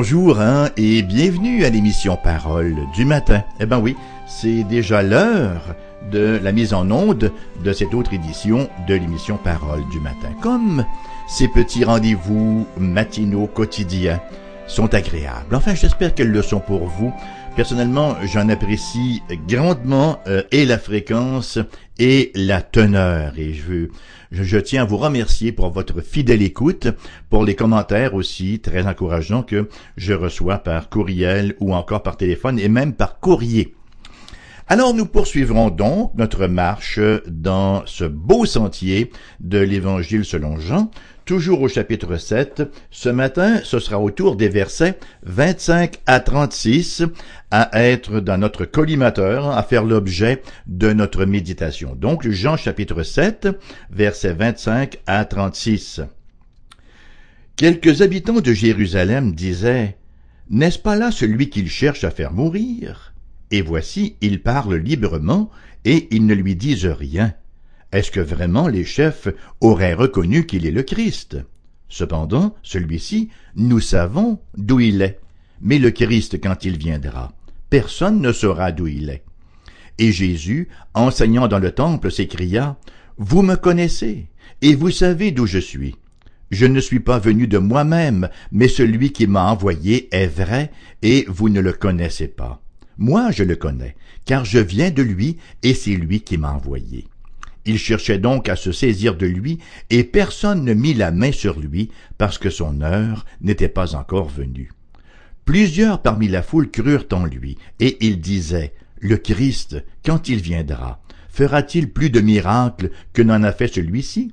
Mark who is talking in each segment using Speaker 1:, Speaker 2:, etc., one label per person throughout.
Speaker 1: Bonjour hein, et bienvenue à l'émission Parole du matin. Eh ben oui, c'est déjà l'heure de la mise en onde de cette autre édition de l'émission Parole du matin. Comme ces petits rendez-vous matinaux quotidiens sont agréables. Enfin, j'espère qu'elles le sont pour vous. Personnellement, j'en apprécie grandement euh, et la fréquence et la teneur. Et je je, tiens à vous remercier pour votre fidèle écoute, pour les commentaires aussi très encourageants que je reçois par courriel ou encore par téléphone et même par courrier. Alors nous poursuivrons donc notre marche dans ce beau sentier de l'Évangile selon Jean, toujours au chapitre 7. Ce matin, ce sera autour des versets 25 à 36 à être dans notre collimateur, à faire l'objet de notre méditation. Donc Jean chapitre 7, versets 25 à 36. Quelques habitants de Jérusalem disaient, N'est-ce pas là celui qu'il cherche à faire mourir? Et voici, il parle librement, et ils ne lui disent rien. Est-ce que vraiment les chefs auraient reconnu qu'il est le Christ? Cependant, celui-ci, nous savons d'où il est. Mais le Christ, quand il viendra, personne ne saura d'où il est. Et Jésus, enseignant dans le temple, s'écria, Vous me connaissez, et vous savez d'où je suis. Je ne suis pas venu de moi-même, mais celui qui m'a envoyé est vrai, et vous ne le connaissez pas. Moi je le connais, car je viens de lui, et c'est lui qui m'a envoyé. Il cherchait donc à se saisir de lui, et personne ne mit la main sur lui, parce que son heure n'était pas encore venue. Plusieurs parmi la foule crurent en lui, et ils disaient, Le Christ, quand il viendra, fera-t-il plus de miracles que n'en a fait celui-ci?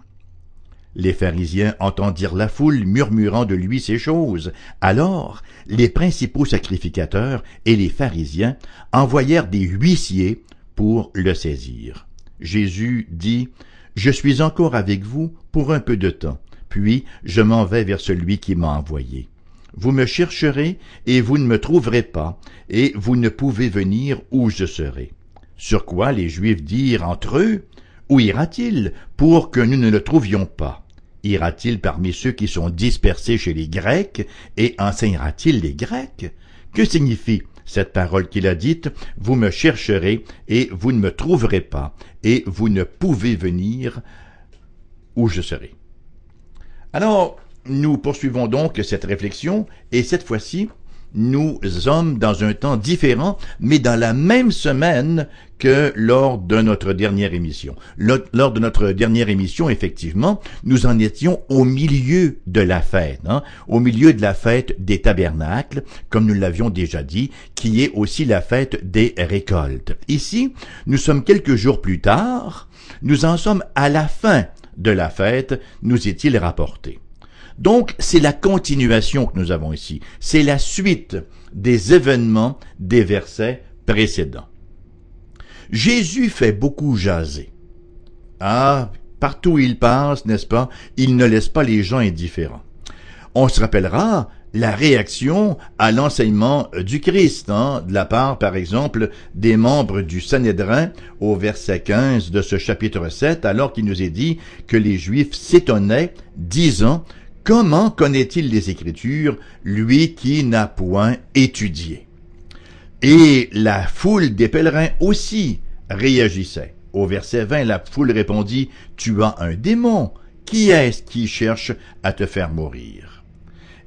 Speaker 1: Les pharisiens entendirent la foule murmurant de lui ces choses. Alors les principaux sacrificateurs et les pharisiens envoyèrent des huissiers pour le saisir. Jésus dit, Je suis encore avec vous pour un peu de temps, puis je m'en vais vers celui qui m'a envoyé. Vous me chercherez et vous ne me trouverez pas, et vous ne pouvez venir où je serai. Sur quoi les Juifs dirent entre eux, Où ira-t-il pour que nous ne le trouvions pas? Ira-t-il parmi ceux qui sont dispersés chez les Grecs et enseignera-t-il les Grecs? Que signifie cette parole qu'il a dite, vous me chercherez et vous ne me trouverez pas, et vous ne pouvez venir où je serai. Alors, nous poursuivons donc cette réflexion, et cette fois-ci, nous sommes dans un temps différent, mais dans la même semaine que lors de notre dernière émission. Lors de notre dernière émission, effectivement, nous en étions au milieu de la fête, hein, au milieu de la fête des tabernacles, comme nous l'avions déjà dit, qui est aussi la fête des récoltes. Ici, nous sommes quelques jours plus tard, nous en sommes à la fin de la fête, nous est-il rapporté. Donc, c'est la continuation que nous avons ici. C'est la suite des événements des versets précédents. Jésus fait beaucoup jaser. Ah, partout où il passe, n'est-ce pas, il ne laisse pas les gens indifférents. On se rappellera la réaction à l'enseignement du Christ, hein, de la part, par exemple, des membres du Sanhédrin au verset 15 de ce chapitre 7, alors qu'il nous est dit que les Juifs s'étonnaient, disant Comment connaît-il les Écritures, lui qui n'a point étudié? Et la foule des pèlerins aussi réagissait. Au verset 20, la foule répondit, Tu as un démon. Qui est-ce qui cherche à te faire mourir?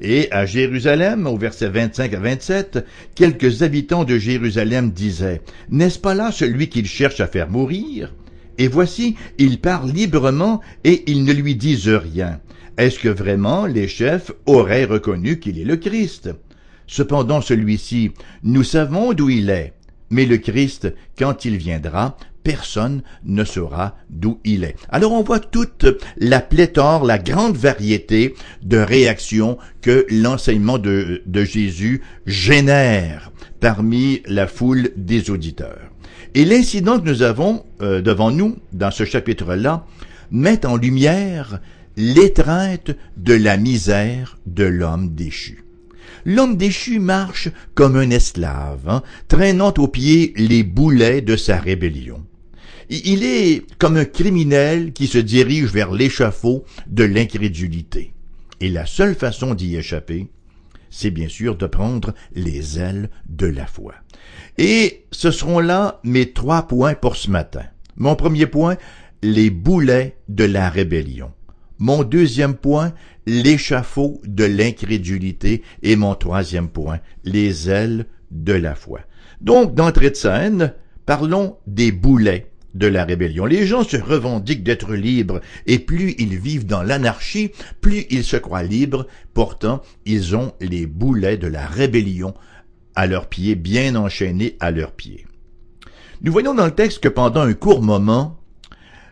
Speaker 1: Et à Jérusalem, au verset 25 à 27, quelques habitants de Jérusalem disaient, N'est-ce pas là celui qu'il cherche à faire mourir? Et voici, il parle librement et ils ne lui disent rien. Est-ce que vraiment les chefs auraient reconnu qu'il est le Christ? Cependant celui-ci, nous savons d'où il est, mais le Christ, quand il viendra, personne ne saura d'où il est. Alors on voit toute la pléthore, la grande variété de réactions que l'enseignement de, Jésus génère parmi la foule des auditeurs. Et l'incident que nous avons euh, devant nous dans ce chapitre-là met en lumière l'étreinte de la misère de l'homme déchu. L'homme déchu marche comme un esclave, hein, traînant aux pieds les boulets de sa rébellion. Il est comme un criminel qui se dirige vers l'échafaud de l'incrédulité. Et la seule façon d'y échapper, c'est bien sûr de prendre les ailes de la foi. Et ce seront là mes trois points pour ce matin. Mon premier point, les boulets de la rébellion. Mon deuxième point, l'échafaud de l'incrédulité. Et mon troisième point, les ailes de la foi. Donc, d'entrée de scène, parlons des boulets de la rébellion. Les gens se revendiquent d'être libres, et plus ils vivent dans l'anarchie, plus ils se croient libres, pourtant ils ont les boulets de la rébellion à leurs pieds, bien enchaînés à leurs pieds. Nous voyons dans le texte que pendant un court moment,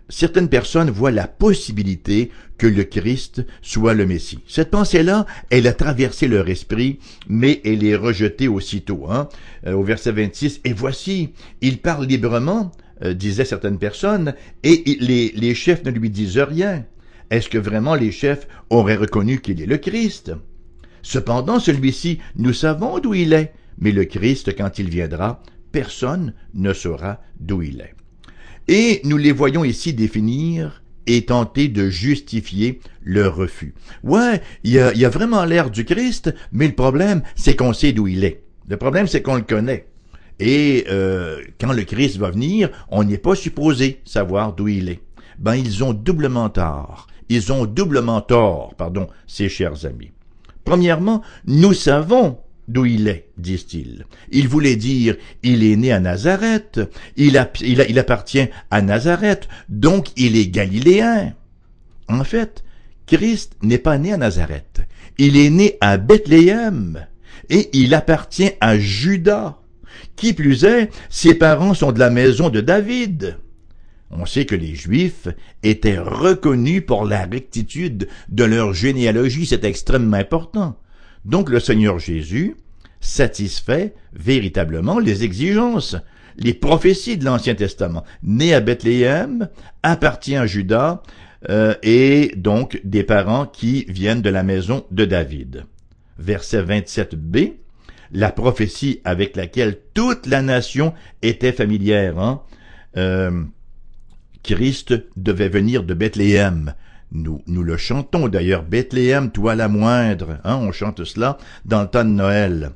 Speaker 1: certaines personnes voient la possibilité que le Christ soit le Messie. Cette pensée-là, elle a traversé leur esprit, mais elle est rejetée aussitôt. Hein? Euh, au verset 26, Et voici, il parle librement, euh, disaient certaines personnes, et les, les chefs ne lui disent rien. Est-ce que vraiment les chefs auraient reconnu qu'il est le Christ? Cependant, celui-ci, nous savons d'où il est, mais le Christ, quand il viendra, personne ne saura d'où il est. Et nous les voyons ici définir et tenter de justifier leur refus. Ouais, il y a, vraiment l'air du Christ, mais le problème, c'est qu'on sait d'où il est. Le problème, c'est qu'on le connaît. Et euh, quand le Christ va venir, on n'est pas supposé savoir d'où il est. Ben, ils ont doublement tort. Ils ont doublement tort, pardon, ces chers amis. Premièrement, nous savons d'où il est, disent-ils. Il voulait dire, il est né à Nazareth, il, appartient à Nazareth, donc il est galiléen. En fait, Christ n'est pas né à Nazareth, il est né à Bethléem, et il appartient à Judas. Qui plus est, ses parents sont de la maison de David. On sait que les Juifs étaient reconnus pour la rectitude de leur généalogie, c'est extrêmement important. Donc le Seigneur Jésus satisfait véritablement les exigences, les prophéties de l'Ancien Testament. Né à Bethléem, appartient à Judas, euh, et donc des parents qui viennent de la maison de David. Verset 27b, la prophétie avec laquelle toute la nation était familière. Hein? Euh, Christ devait venir de Bethléem. Nous, nous le chantons d'ailleurs, Bethléem, toi la moindre. Hein? On chante cela dans le temps de Noël.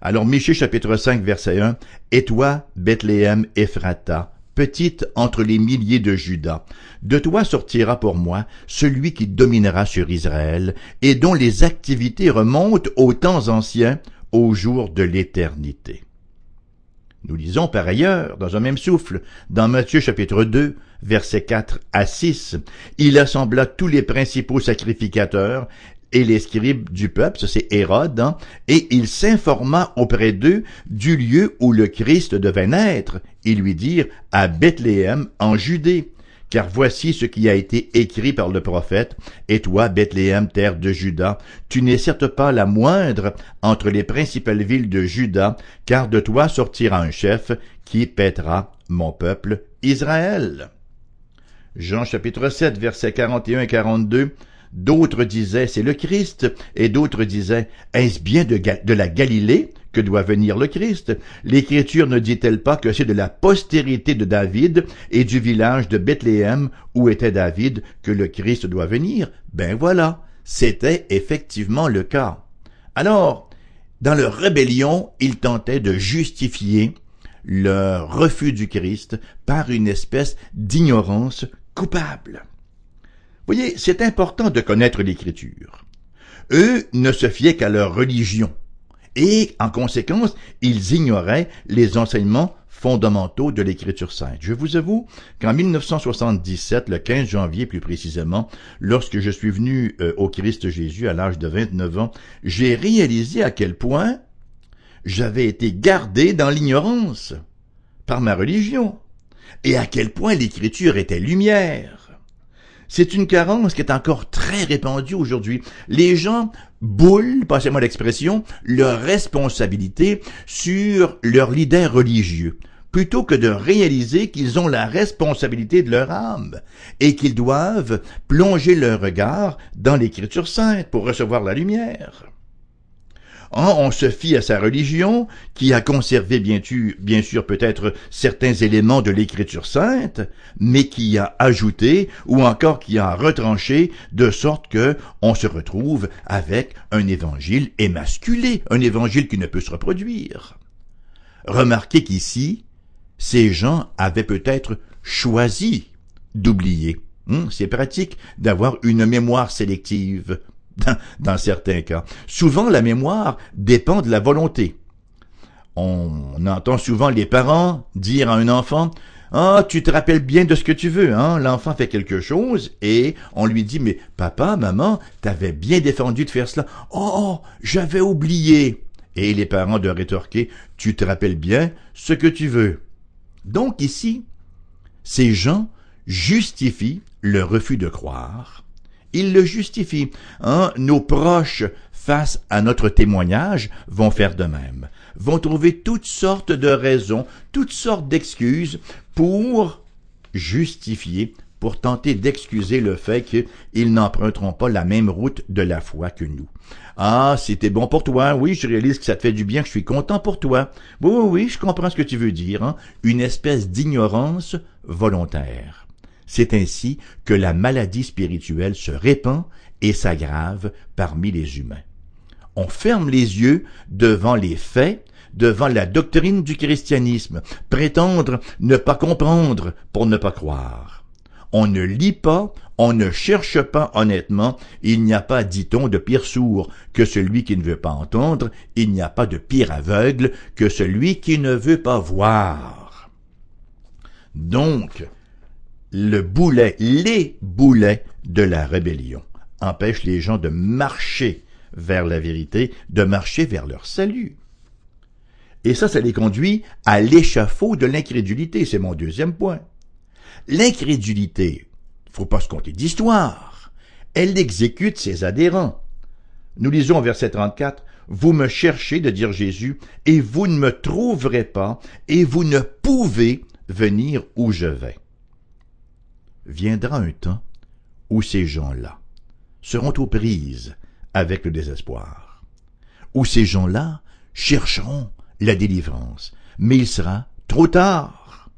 Speaker 1: Alors Michée chapitre 5 verset 1, Et toi, Bethléem Ephrata, petite entre les milliers de Judas, de toi sortira pour moi celui qui dominera sur Israël, et dont les activités remontent aux temps anciens, au jour de l'éternité. Nous lisons par ailleurs, dans un même souffle, dans Matthieu chapitre 2, versets 4 à 6, il assembla tous les principaux sacrificateurs et les scribes du peuple, c'est Hérode, hein, et il s'informa auprès d'eux du lieu où le Christ devait naître. Ils lui dirent à Bethléem en Judée car voici ce qui a été écrit par le prophète, Et toi, Bethléem, terre de Juda, tu n'es certes pas la moindre entre les principales villes de Juda, car de toi sortira un chef qui pètera mon peuple Israël. Jean chapitre 7, versets 41 et 42, D'autres disaient, c'est le Christ, et d'autres disaient, est-ce bien de, de, la Galilée que doit venir le Christ? L'Écriture ne dit-elle pas que c'est de la postérité de David et du village de Bethléem où était David que le Christ doit venir? Ben voilà, c'était effectivement le cas. Alors, dans leur rébellion, ils tentaient de justifier leur refus du Christ par une espèce d'ignorance coupable. Voyez, c'est important de connaître l'Écriture. Eux ne se fiaient qu'à leur religion, et, en conséquence, ils ignoraient les enseignements fondamentaux de l'Écriture sainte. Je vous avoue qu'en 1977, le 15 janvier plus précisément, lorsque je suis venu euh, au Christ Jésus à l'âge de 29 ans, j'ai réalisé à quel point j'avais été gardé dans l'ignorance par ma religion, et à quel point l'Écriture était lumière c'est une carence qui est encore très répandue aujourd'hui. Les gens boulent, passez-moi l'expression, leur responsabilité sur leur leader religieux plutôt que de réaliser qu'ils ont la responsabilité de leur âme et qu'ils doivent plonger leur regard dans l'écriture sainte pour recevoir la lumière. Hein, on se fie à sa religion, qui a conservé bien, sûr peut-être certains éléments de l'écriture sainte, mais qui a ajouté ou encore qui a retranché de sorte que on se retrouve avec un évangile émasculé, un évangile qui ne peut se reproduire. Remarquez qu'ici, ces gens avaient peut-être choisi d'oublier. Hum, c'est pratique d'avoir une mémoire sélective dans, certains cas. Souvent, la mémoire dépend de la volonté. On, entend souvent les parents dire à un enfant ah, tu te rappelles bien de ce que tu veux, hein? L'enfant fait quelque chose et on lui dit, mais papa, maman, t'avais bien défendu de faire cela. Oh, j'avais oublié. Et les parents de rétorquer, tu te rappelles bien ce que tu veux. Donc ici, ces gens justifient le refus de croire il le justifie. Hein? Nos proches, face à notre témoignage, vont faire de même, vont trouver toutes sortes de raisons, toutes sortes d'excuses pour justifier, pour tenter d'excuser le fait qu'ils n'emprunteront pas la même route de la foi que nous. Ah, c'était bon pour toi, oui, je réalise que ça te fait du bien, que je suis content pour toi. Oui, oui, oui, je comprends ce que tu veux dire, hein? une espèce d'ignorance volontaire. C'est ainsi que la maladie spirituelle se répand et s'aggrave parmi les humains. On ferme les yeux devant les faits, devant la doctrine du christianisme, prétendre ne pas comprendre pour ne pas croire. On ne lit pas, on ne cherche pas honnêtement, il n'y a pas, dit-on, de pire sourd que celui qui ne veut pas entendre, il n'y a pas de pire aveugle que celui qui ne veut pas voir. Donc, le boulet, les boulets de la rébellion empêchent les gens de marcher vers la vérité, de marcher vers leur salut. Et ça, ça les conduit à l'échafaud de l'incrédulité. C'est mon deuxième point. L'incrédulité, faut pas se compter d'histoire. Elle exécute ses adhérents. Nous lisons au verset 34, Vous me cherchez, de dire Jésus, et vous ne me trouverez pas, et vous ne pouvez venir où je vais viendra un temps où ces gens-là seront aux prises avec le désespoir, où ces gens-là chercheront la délivrance, mais il sera trop tard.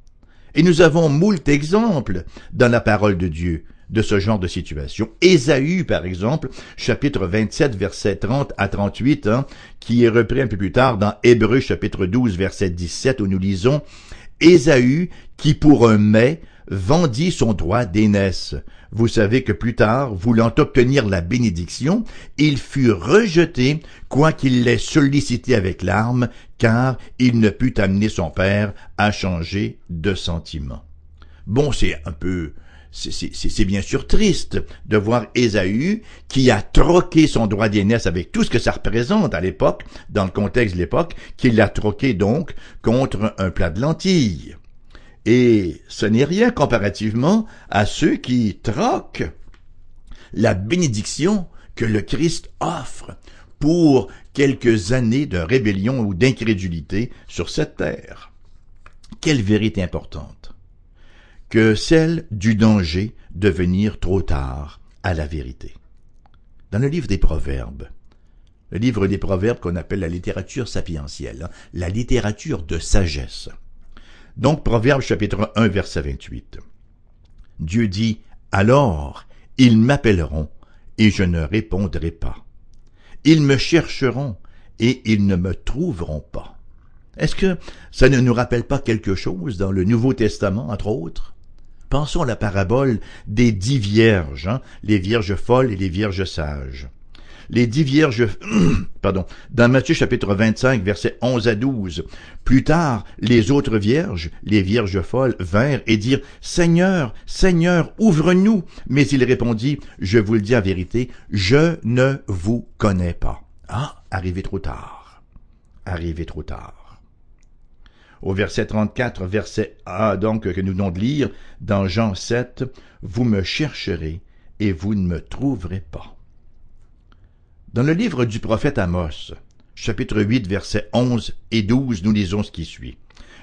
Speaker 1: Et nous avons moult exemples dans la parole de Dieu de ce genre de situation. Ésaü, par exemple, chapitre 27, verset 30 à 38, hein, qui est repris un peu plus tard dans Hébreu, chapitre 12, verset 17, où nous lisons Ésaü, qui pour un mets vendit son droit d'aînesse. Vous savez que plus tard, voulant obtenir la bénédiction, il fut rejeté, quoiqu'il l'ait sollicité avec larmes, car il ne put amener son père à changer de sentiment. Bon, c'est un peu, c'est bien sûr triste de voir Ésaü qui a troqué son droit d'aînesse avec tout ce que ça représente à l'époque, dans le contexte de l'époque, qu'il l'a troqué donc contre un plat de lentilles. Et ce n'est rien comparativement à ceux qui troquent la bénédiction que le Christ offre pour quelques années de rébellion ou d'incrédulité sur cette terre. Quelle vérité importante que celle du danger de venir trop tard à la vérité. Dans le livre des Proverbes, le livre des Proverbes qu'on appelle la littérature sapientielle, hein, la littérature de sagesse, donc, Proverbe chapitre 1, verset 28. Dieu dit, Alors, ils m'appelleront, et je ne répondrai pas. Ils me chercheront, et ils ne me trouveront pas. Est-ce que ça ne nous rappelle pas quelque chose dans le Nouveau Testament, entre autres? Pensons à la parabole des dix vierges, hein, les vierges folles et les vierges sages les dix vierges, pardon, dans Matthieu chapitre 25, versets 11 à 12. Plus tard, les autres vierges, les vierges folles, vinrent et dirent, Seigneur, Seigneur, ouvre-nous. Mais il répondit, Je vous le dis en vérité, je ne vous connais pas. Ah, arrivé trop tard. Arrivé trop tard. Au verset 34, verset A, donc, que nous venons de lire, dans Jean 7, Vous me chercherez et vous ne me trouverez pas. Dans le livre du prophète Amos, chapitre 8, versets 11 et 12, nous lisons ce qui suit.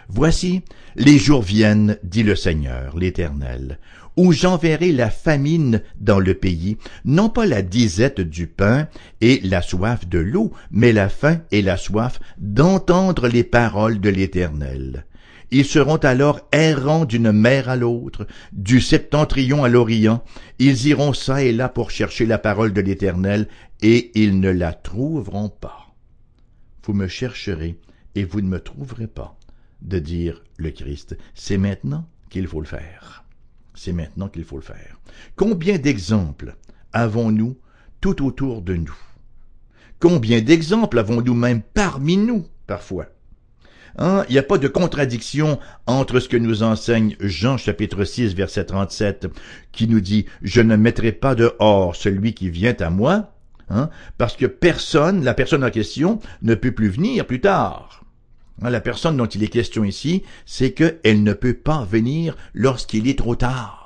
Speaker 1: Voici, les jours viennent, dit le Seigneur, l'Éternel, où j'enverrai la famine dans le pays, non pas la disette du pain et la soif de l'eau, mais la faim et la soif d'entendre les paroles de l'Éternel. Ils seront alors errants d'une mer à l'autre, du septentrion à l'orient. Ils iront çà et là pour chercher la parole de l'Éternel, et ils ne la trouveront pas. Vous me chercherez, et vous ne me trouverez pas, de dire le Christ. C'est maintenant qu'il faut le faire. C'est maintenant qu'il faut le faire. Combien d'exemples avons-nous tout autour de nous? Combien d'exemples avons-nous même parmi nous, parfois? Hein? Il n'y a pas de contradiction entre ce que nous enseigne Jean chapitre 6 verset 37 qui nous dit Je ne mettrai pas dehors celui qui vient à moi, hein? parce que personne, la personne en question, ne peut plus venir plus tard. Hein, la personne dont il est question ici, c'est qu'elle ne peut pas venir lorsqu'il est trop tard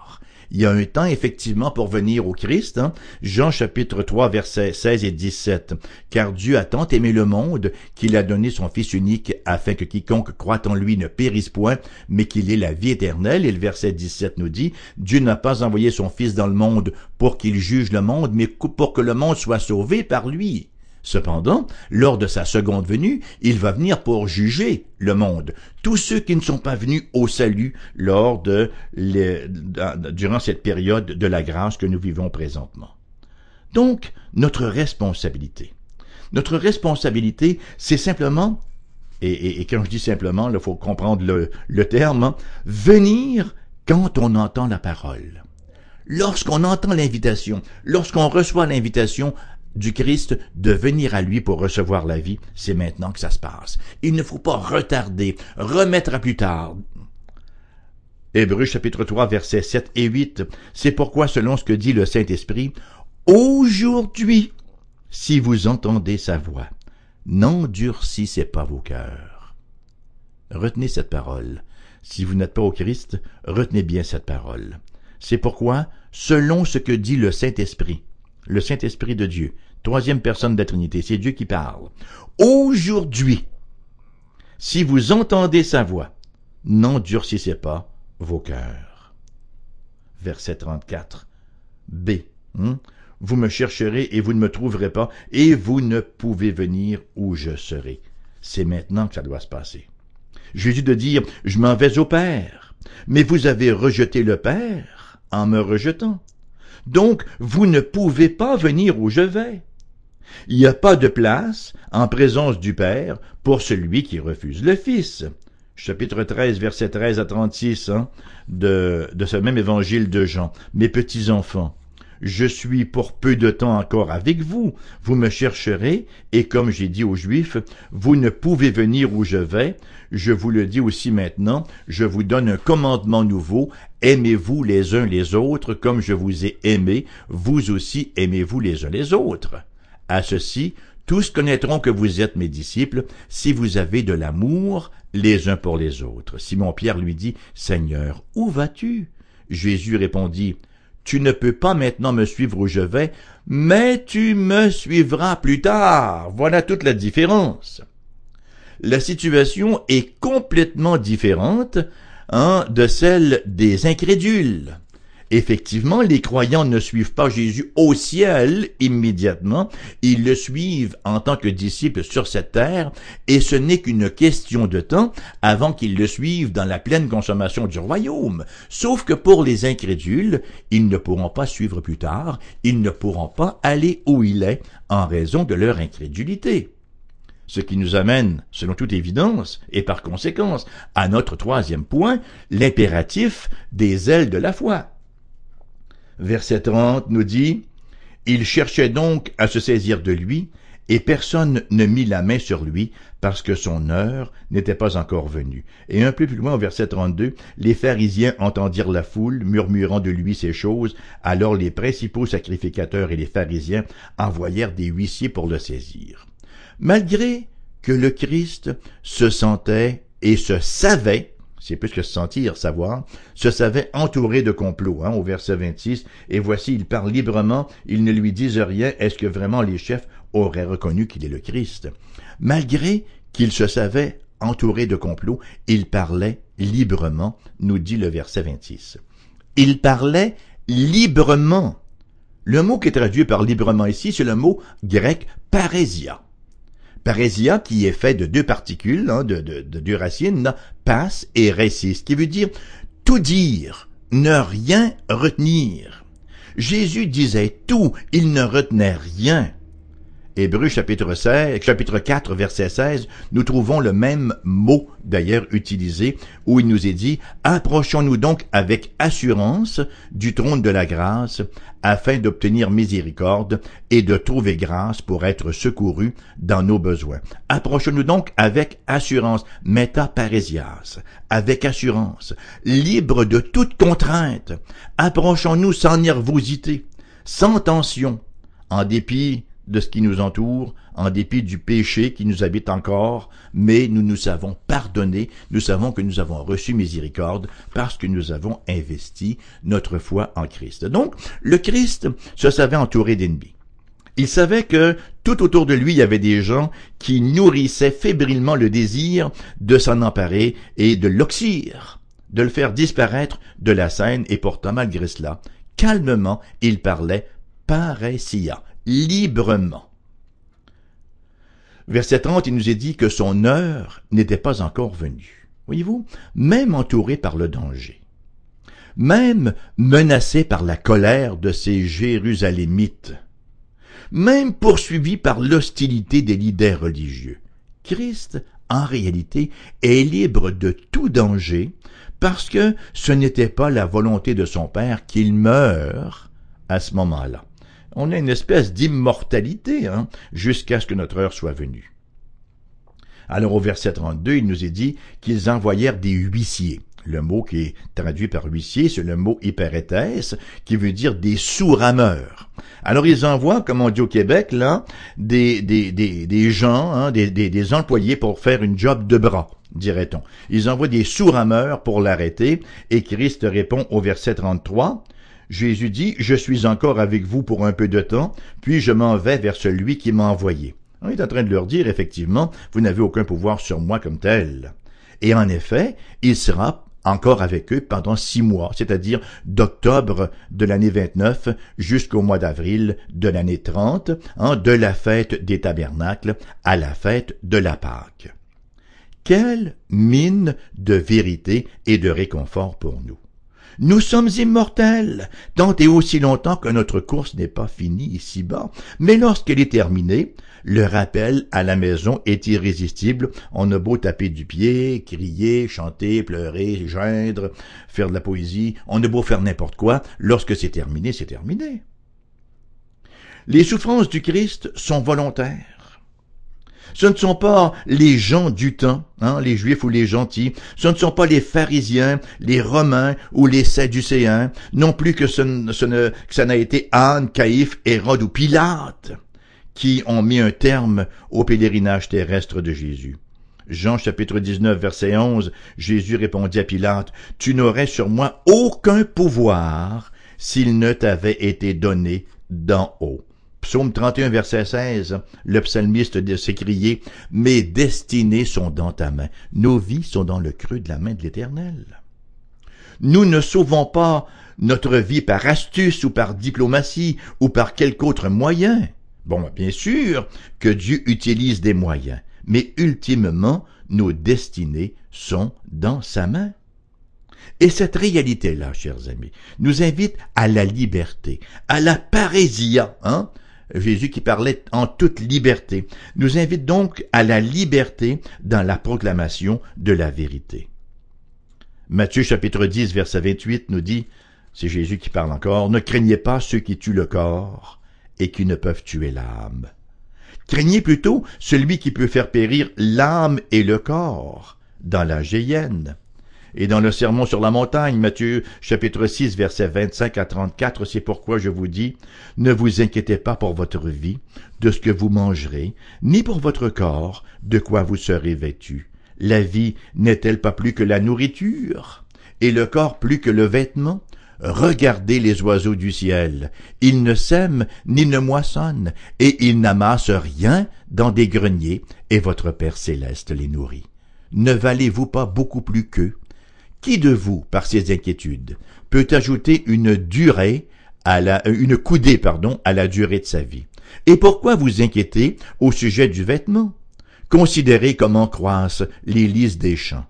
Speaker 1: il y a un temps effectivement pour venir au Christ. Hein? Jean chapitre 3 versets 16 et 17. Car Dieu a tant aimé le monde qu'il a donné son Fils unique afin que quiconque croit en lui ne périsse point, mais qu'il ait la vie éternelle. Et le verset 17 nous dit, Dieu n'a pas envoyé son Fils dans le monde pour qu'il juge le monde, mais pour que le monde soit sauvé par lui. Cependant, lors de sa seconde venue, il va venir pour juger le monde. Tous ceux qui ne sont pas venus au salut lors de, durant cette période de la grâce que nous vivons présentement. Donc, notre responsabilité. Notre responsabilité, c'est simplement, et, quand je dis simplement, il faut comprendre le, terme, hein, venir quand on entend la parole. Lorsqu'on entend l'invitation, lorsqu'on reçoit l'invitation du Christ de venir à lui pour recevoir la vie, c'est maintenant que ça se passe. Il ne faut pas retarder, remettre à plus tard. Hébreux chapitre 3 versets 7 et 8, c'est pourquoi selon ce que dit le Saint-Esprit, aujourd'hui, si vous entendez sa voix, n'endurcissez pas vos cœurs. Retenez cette parole. Si vous n'êtes pas au Christ, retenez bien cette parole. C'est pourquoi, selon ce que dit le Saint-Esprit, le Saint-Esprit de Dieu, troisième personne de la Trinité, c'est Dieu qui parle. Aujourd'hui, si vous entendez sa voix, n'endurcissez pas vos cœurs. Verset 34. B. Hein? Vous me chercherez et vous ne me trouverez pas, et vous ne pouvez venir où je serai. C'est maintenant que ça doit se passer. Jésus de dire, je m'en vais au Père, mais vous avez rejeté le Père en me rejetant. Donc, vous ne pouvez pas venir où je vais. Il n'y a pas de place en présence du Père pour celui qui refuse le Fils. Chapitre 13, verset 13 à 36 hein, de, ce même évangile de Jean. Mes petits enfants, je suis pour peu de temps encore avec vous. Vous me chercherez, et comme j'ai dit aux Juifs, vous ne pouvez venir où je vais. Je vous le dis aussi maintenant, je vous donne un commandement nouveau. Aimez-vous les uns les autres comme je vous ai aimé. Vous aussi aimez-vous les uns les autres. À ceci, tous connaîtront que vous êtes mes disciples si vous avez de l'amour les uns pour les autres. Simon-Pierre lui dit, Seigneur, où vas-tu? Jésus répondit, Tu ne peux pas maintenant me suivre où je vais, mais tu me suivras plus tard. Voilà toute la différence. La situation est complètement différente hein, de celle des incrédules. Effectivement, les croyants ne suivent pas Jésus au ciel immédiatement, ils le suivent en tant que disciples sur cette terre, et ce n'est qu'une question de temps avant qu'ils le suivent dans la pleine consommation du royaume. Sauf que pour les incrédules, ils ne pourront pas suivre plus tard, ils ne pourront pas aller où il est en raison de leur incrédulité. Ce qui nous amène, selon toute évidence, et par conséquence, à notre troisième point, l'impératif des ailes de la foi. Verset 30 nous dit, Il cherchait donc à se saisir de lui, et personne ne mit la main sur lui, parce que son heure n'était pas encore venue. Et un peu plus loin, au verset 32, les pharisiens entendirent la foule, murmurant de lui ces choses, alors les principaux sacrificateurs et les pharisiens envoyèrent des huissiers pour le saisir. Malgré que le Christ se sentait et se savait c'est plus que se sentir, savoir, se savait entouré de complots, hein, au verset 26, et voici, il parle librement, ils ne lui disent rien, est-ce que vraiment les chefs auraient reconnu qu'il est le Christ? Malgré qu'il se savait entouré de complots, il parlait librement, nous dit le verset 26. il parlait librement. Le mot qui est traduit par librement ici, c'est le mot grec parésia. Parésia qui est fait de deux particules, hein, de, de, de, deux racines, passe et récit, qui veut dire tout dire, ne rien retenir. Jésus disait tout, il ne retenait rien. Hébreu chapitre 16, chapitre 4, verset 16, nous trouvons le même mot d'ailleurs utilisé où il nous est dit Approchons-nous donc avec assurance du trône de la grâce afin d'obtenir miséricorde et de trouver grâce pour être secourus dans nos besoins. Approchons-nous donc avec assurance, meta paresias, avec assurance, libre de toute contrainte. Approchons-nous sans nervosité, sans tension, en dépit de ce qui nous entoure, en dépit du péché qui nous habite encore, mais nous nous savons pardonnés, nous savons que nous avons reçu miséricorde parce que nous avons investi notre foi en Christ. Donc, le Christ se savait entouré d'ennemis. Il savait que tout autour de lui, il y avait des gens qui nourrissaient fébrilement le désir de s'en emparer et de l'oxyre, de le faire disparaître de la scène, et pourtant, malgré cela, calmement, il parlait parecia librement. Verset 30, il nous est dit que son heure n'était pas encore venue. Voyez-vous, même entouré par le danger, même menacé par la colère de ces Jérusalémites, même poursuivi par l'hostilité des leaders religieux, Christ, en réalité, est libre de tout danger parce que ce n'était pas la volonté de son Père qu'il meure à ce moment-là on a une espèce d'immortalité hein, jusqu'à ce que notre heure soit venue. Alors au verset 32, il nous est dit qu'ils envoyèrent des huissiers. Le mot qui est traduit par huissier, c'est le mot hyperéthèse, qui veut dire des sous-rameurs. Alors ils envoient, comme on dit au Québec, là, des, gens, hein, des, des, des employés pour faire une job de bras, dirait-on. Ils envoient des sous-rameurs pour l'arrêter, et Christ répond au verset 33, Jésus dit, Je suis encore avec vous pour un peu de temps, puis je m'en vais vers celui qui m'a envoyé. On est en train de leur dire, effectivement, vous n'avez aucun pouvoir sur moi comme tel. Et en effet, il sera encore avec eux pendant six mois, c'est-à-dire d'octobre de l'année 29 jusqu'au mois d'avril de l'année 30, hein, de la fête des tabernacles à la fête de la Pâque. Quelle mine de vérité et de réconfort pour nous. Nous sommes immortels, tant et aussi longtemps que notre course n'est pas finie ici-bas. Mais lorsqu'elle est terminée, le rappel à la maison est irrésistible. On a beau taper du pied, crier, chanter, pleurer, geindre, faire de la poésie, on a beau faire n'importe quoi, lorsque c'est terminé, c'est terminé. Les souffrances du Christ sont volontaires. Ce ne sont pas les gens du temps, hein, les juifs ou les gentils, ce ne sont pas les pharisiens, les romains ou les sadducéens, non plus que ce, que ça n'a été Anne, Caïphe, Hérode ou Pilate qui ont mis un terme au pèlerinage terrestre de Jésus. Jean chapitre 19 verset 11, Jésus répondit à Pilate, Tu n'aurais sur moi aucun pouvoir s'il ne t'avait été donné d'en haut. Psaume 31, verset 16, le psalmiste s'écriait « Mes destinées sont dans ta main, nos vies sont dans le creux de la main de l'Éternel. » Nous ne sauvons pas notre vie par astuce ou par diplomatie ou par quelque autre moyen. Bon, bien sûr que Dieu utilise des moyens, mais ultimement, nos destinées sont dans sa main. Et cette réalité-là, chers amis, nous invite à la liberté, à la parésia, hein, Jésus qui parlait en toute liberté, nous invite donc à la liberté dans la proclamation de la vérité. Matthieu chapitre 10 verset 28 nous dit, c'est Jésus qui parle encore, ne craignez pas ceux qui tuent le corps et qui ne peuvent tuer l'âme. Craignez plutôt celui qui peut faire périr l'âme et le corps dans la géhenne. Et dans le sermon sur la montagne, Matthieu chapitre 6 versets 25 à 34, c'est pourquoi je vous dis, ne vous inquiétez pas pour votre vie, de ce que vous mangerez, ni pour votre corps, de quoi vous serez vêtu. La vie n'est-elle pas plus que la nourriture, et le corps plus que le vêtement? Regardez les oiseaux du ciel. Ils ne sèment ni ne moissonnent, et ils n'amassent rien dans des greniers, et votre Père céleste les nourrit. Ne valez-vous pas beaucoup plus qu'eux? Qui de vous, par ses inquiétudes, peut ajouter une durée à la, euh, une coudée, pardon, à la durée de sa vie? Et pourquoi vous inquiéter au sujet du vêtement? Considérez comment croissent les lys des champs.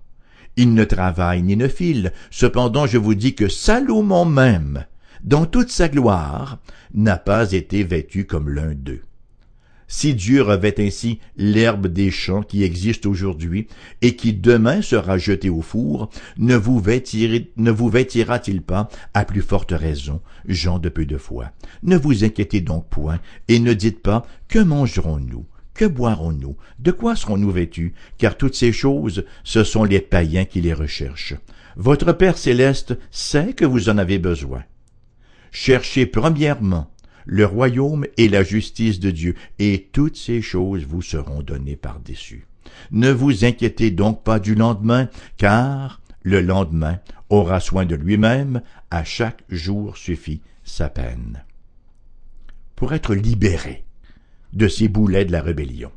Speaker 1: Ils ne travaillent ni ne filent. Cependant, je vous dis que Salomon même, dans toute sa gloire, n'a pas été vêtu comme l'un d'eux. Si Dieu revêt ainsi l'herbe des champs qui existe aujourd'hui et qui demain sera jetée au four, ne vous, vêtira-t-il pas à plus forte raison, gens de peu de foi? Ne vous inquiétez donc point et ne dites pas que mangerons-nous? Que boirons-nous? De quoi serons-nous vêtus? Car toutes ces choses, ce sont les païens qui les recherchent. Votre Père céleste sait que vous en avez besoin. Cherchez premièrement le royaume et la justice de Dieu, et toutes ces choses vous seront données par-dessus. Ne vous inquiétez donc pas du lendemain, car le lendemain aura soin de lui-même, à chaque jour suffit sa peine. Pour être libéré de ces boulets de la rébellion,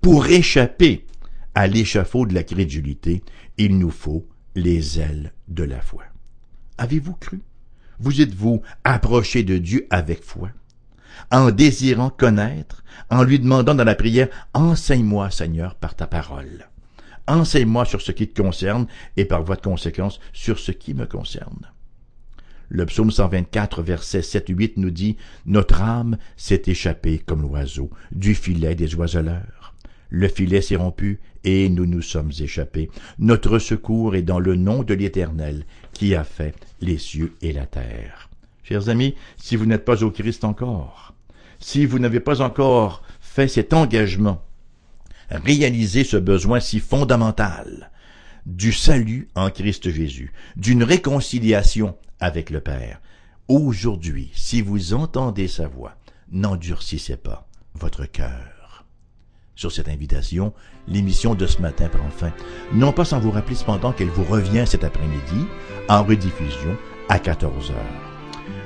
Speaker 1: pour échapper à l'échafaud de la crédulité, il nous faut les ailes de la foi. Avez-vous cru? Vous êtes-vous approché de Dieu avec foi, en désirant connaître, en lui demandant dans la prière, enseigne-moi, Seigneur, par ta parole. Enseigne-moi sur ce qui te concerne et par voie de conséquence sur ce qui me concerne. Le psaume 124, versets 7 8 nous dit, Notre âme s'est échappée comme l'oiseau du filet des oiseleurs. Le filet s'est rompu et nous nous sommes échappés. Notre secours est dans le nom de l'Éternel qui a fait les cieux et la terre. Chers amis, si vous n'êtes pas au Christ encore, si vous n'avez pas encore fait cet engagement, réalisé ce besoin si fondamental du salut en Christ Jésus, d'une réconciliation avec le Père, aujourd'hui, si vous entendez sa voix, n'endurcissez pas votre cœur sur cette invitation, l'émission de ce matin prend fin, non pas sans vous rappeler cependant qu'elle vous revient cet après-midi en rediffusion à 14 heures.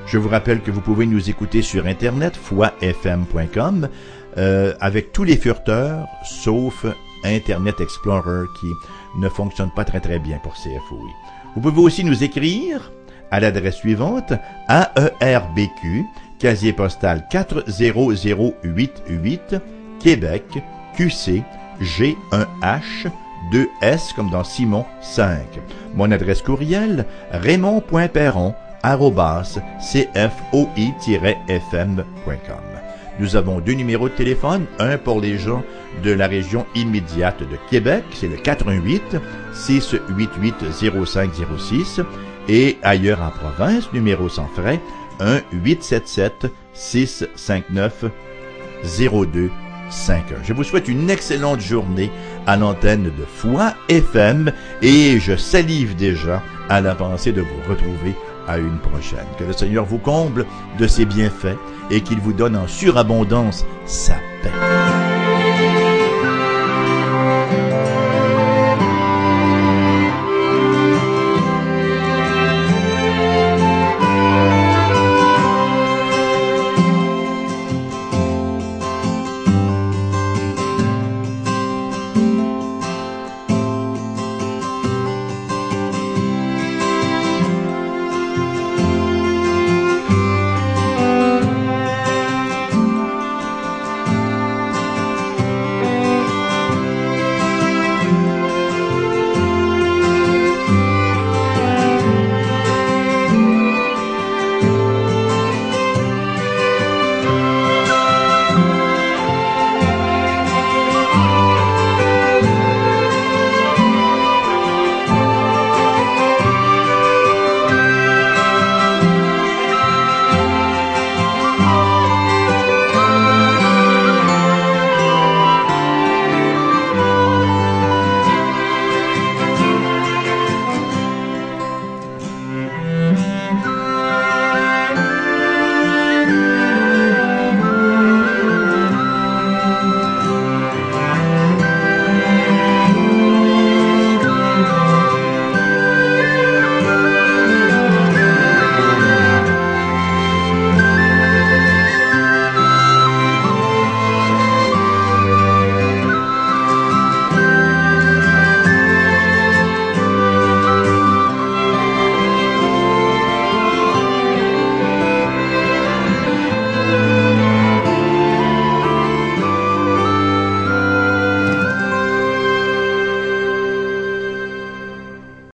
Speaker 1: Je vous rappelle que vous pouvez nous écouter sur Internet, foifm.com, euh, avec tous les furteurs, sauf Internet Explorer qui ne fonctionne pas très très bien pour CFOI. Vous pouvez aussi nous écrire à l'adresse suivante, AERBQ, casier postal 40088, Québec, QC G1H 2S comme dans Simon 5. Mon adresse courriel raymond.perron cfoi-fm.com. Nous avons deux numéros de téléphone, un pour les gens de la région immédiate de Québec, c'est le 88 688 0506 et ailleurs en province, numéro sans frais, 1 877 659 02 je vous souhaite une excellente journée à l'antenne de Foi FM et je salive déjà à la pensée de vous retrouver à une prochaine. Que le Seigneur vous comble de ses bienfaits et qu'il vous donne en surabondance sa paix.